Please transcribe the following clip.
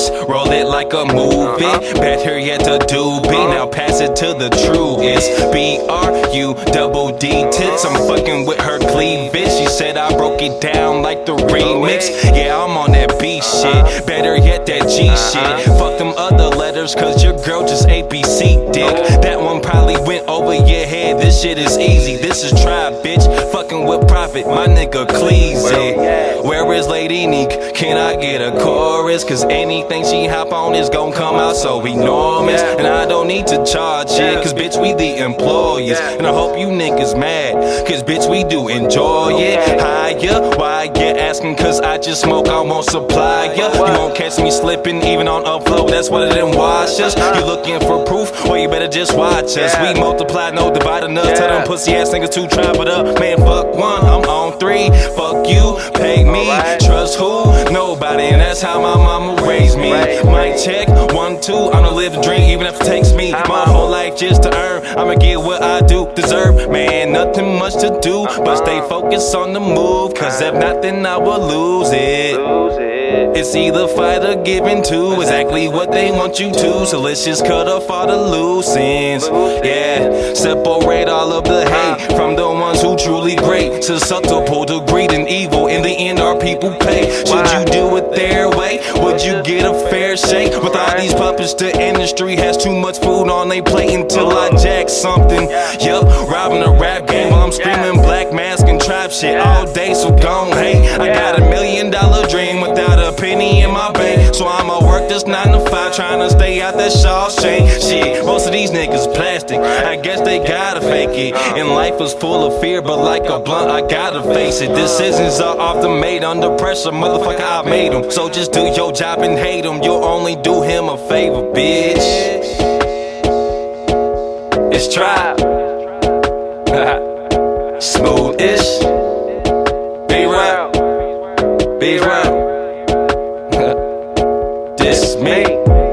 this, roll it like a movie. Uh-huh. Better yet to do B. Uh-huh. Now pass it to the truest. B R U double D tits. I'm fucking with her cleavage. She said I broke it down like the remix. Yeah, I'm on that B uh-huh. shit. Better yet that G shit. Fuck them other letters, cause your girl just ABC dick. That one probably went over your head. This shit is easy. This is try, bitch. Fucking with profit, my nigga Cleezy. Where is Lady Neek? Can I get a chorus? Cause anything she hop on is gon' come out so enormous. And I don't need to charge shit, cause bitch, we the employers. And I hope you niggas mad, cause bitch, we do enjoy it. Higher, why you asking? Cause I just smoke, I won't supply ya. You won't catch me slipping, even on upload, that's what it didn't wash us. You looking for proof? Well, you better just watch us. We multiply, no dividing us. Tell them pussy ass niggas to trap it up. Man, fuck one, I'm on three. Fuck you, pay me. Trust who? That's how my mama raised me. Mic check, one, two, I'ma live the dream, even if it takes me my whole life just to earn. I'ma get what I do deserve. Man, nothing much to do, but stay uh-huh. focused on the move. Cause if uh-huh. not, then I will lose it. It's either fight or give in to exactly what they want you to. So let's just cut off all the loose ends. Yeah, separate all of the hate uh-huh. from the ones who truly great. To greed and people pay. Should you do it their way? Would you get a fair shake? With all these puppets, the industry has too much food on their plate until I jack something. Yup, robbing a rap game while I'm screaming black mask and trap shit all day. So gone, hey, I got a million dollar dream without a penny in my bank. So I'ma work this nine to five, trying to stay out that Shawshank. Shit, of these niggas plastic. I guess they gotta fake it. And life was full of fear, but like a blunt, I gotta face it. Decisions are often made under pressure, motherfucker, I made them. So just do your job and hate him. You'll only do him a favor, bitch. It's tribe. Smooth ish. Be round. Be round. this me.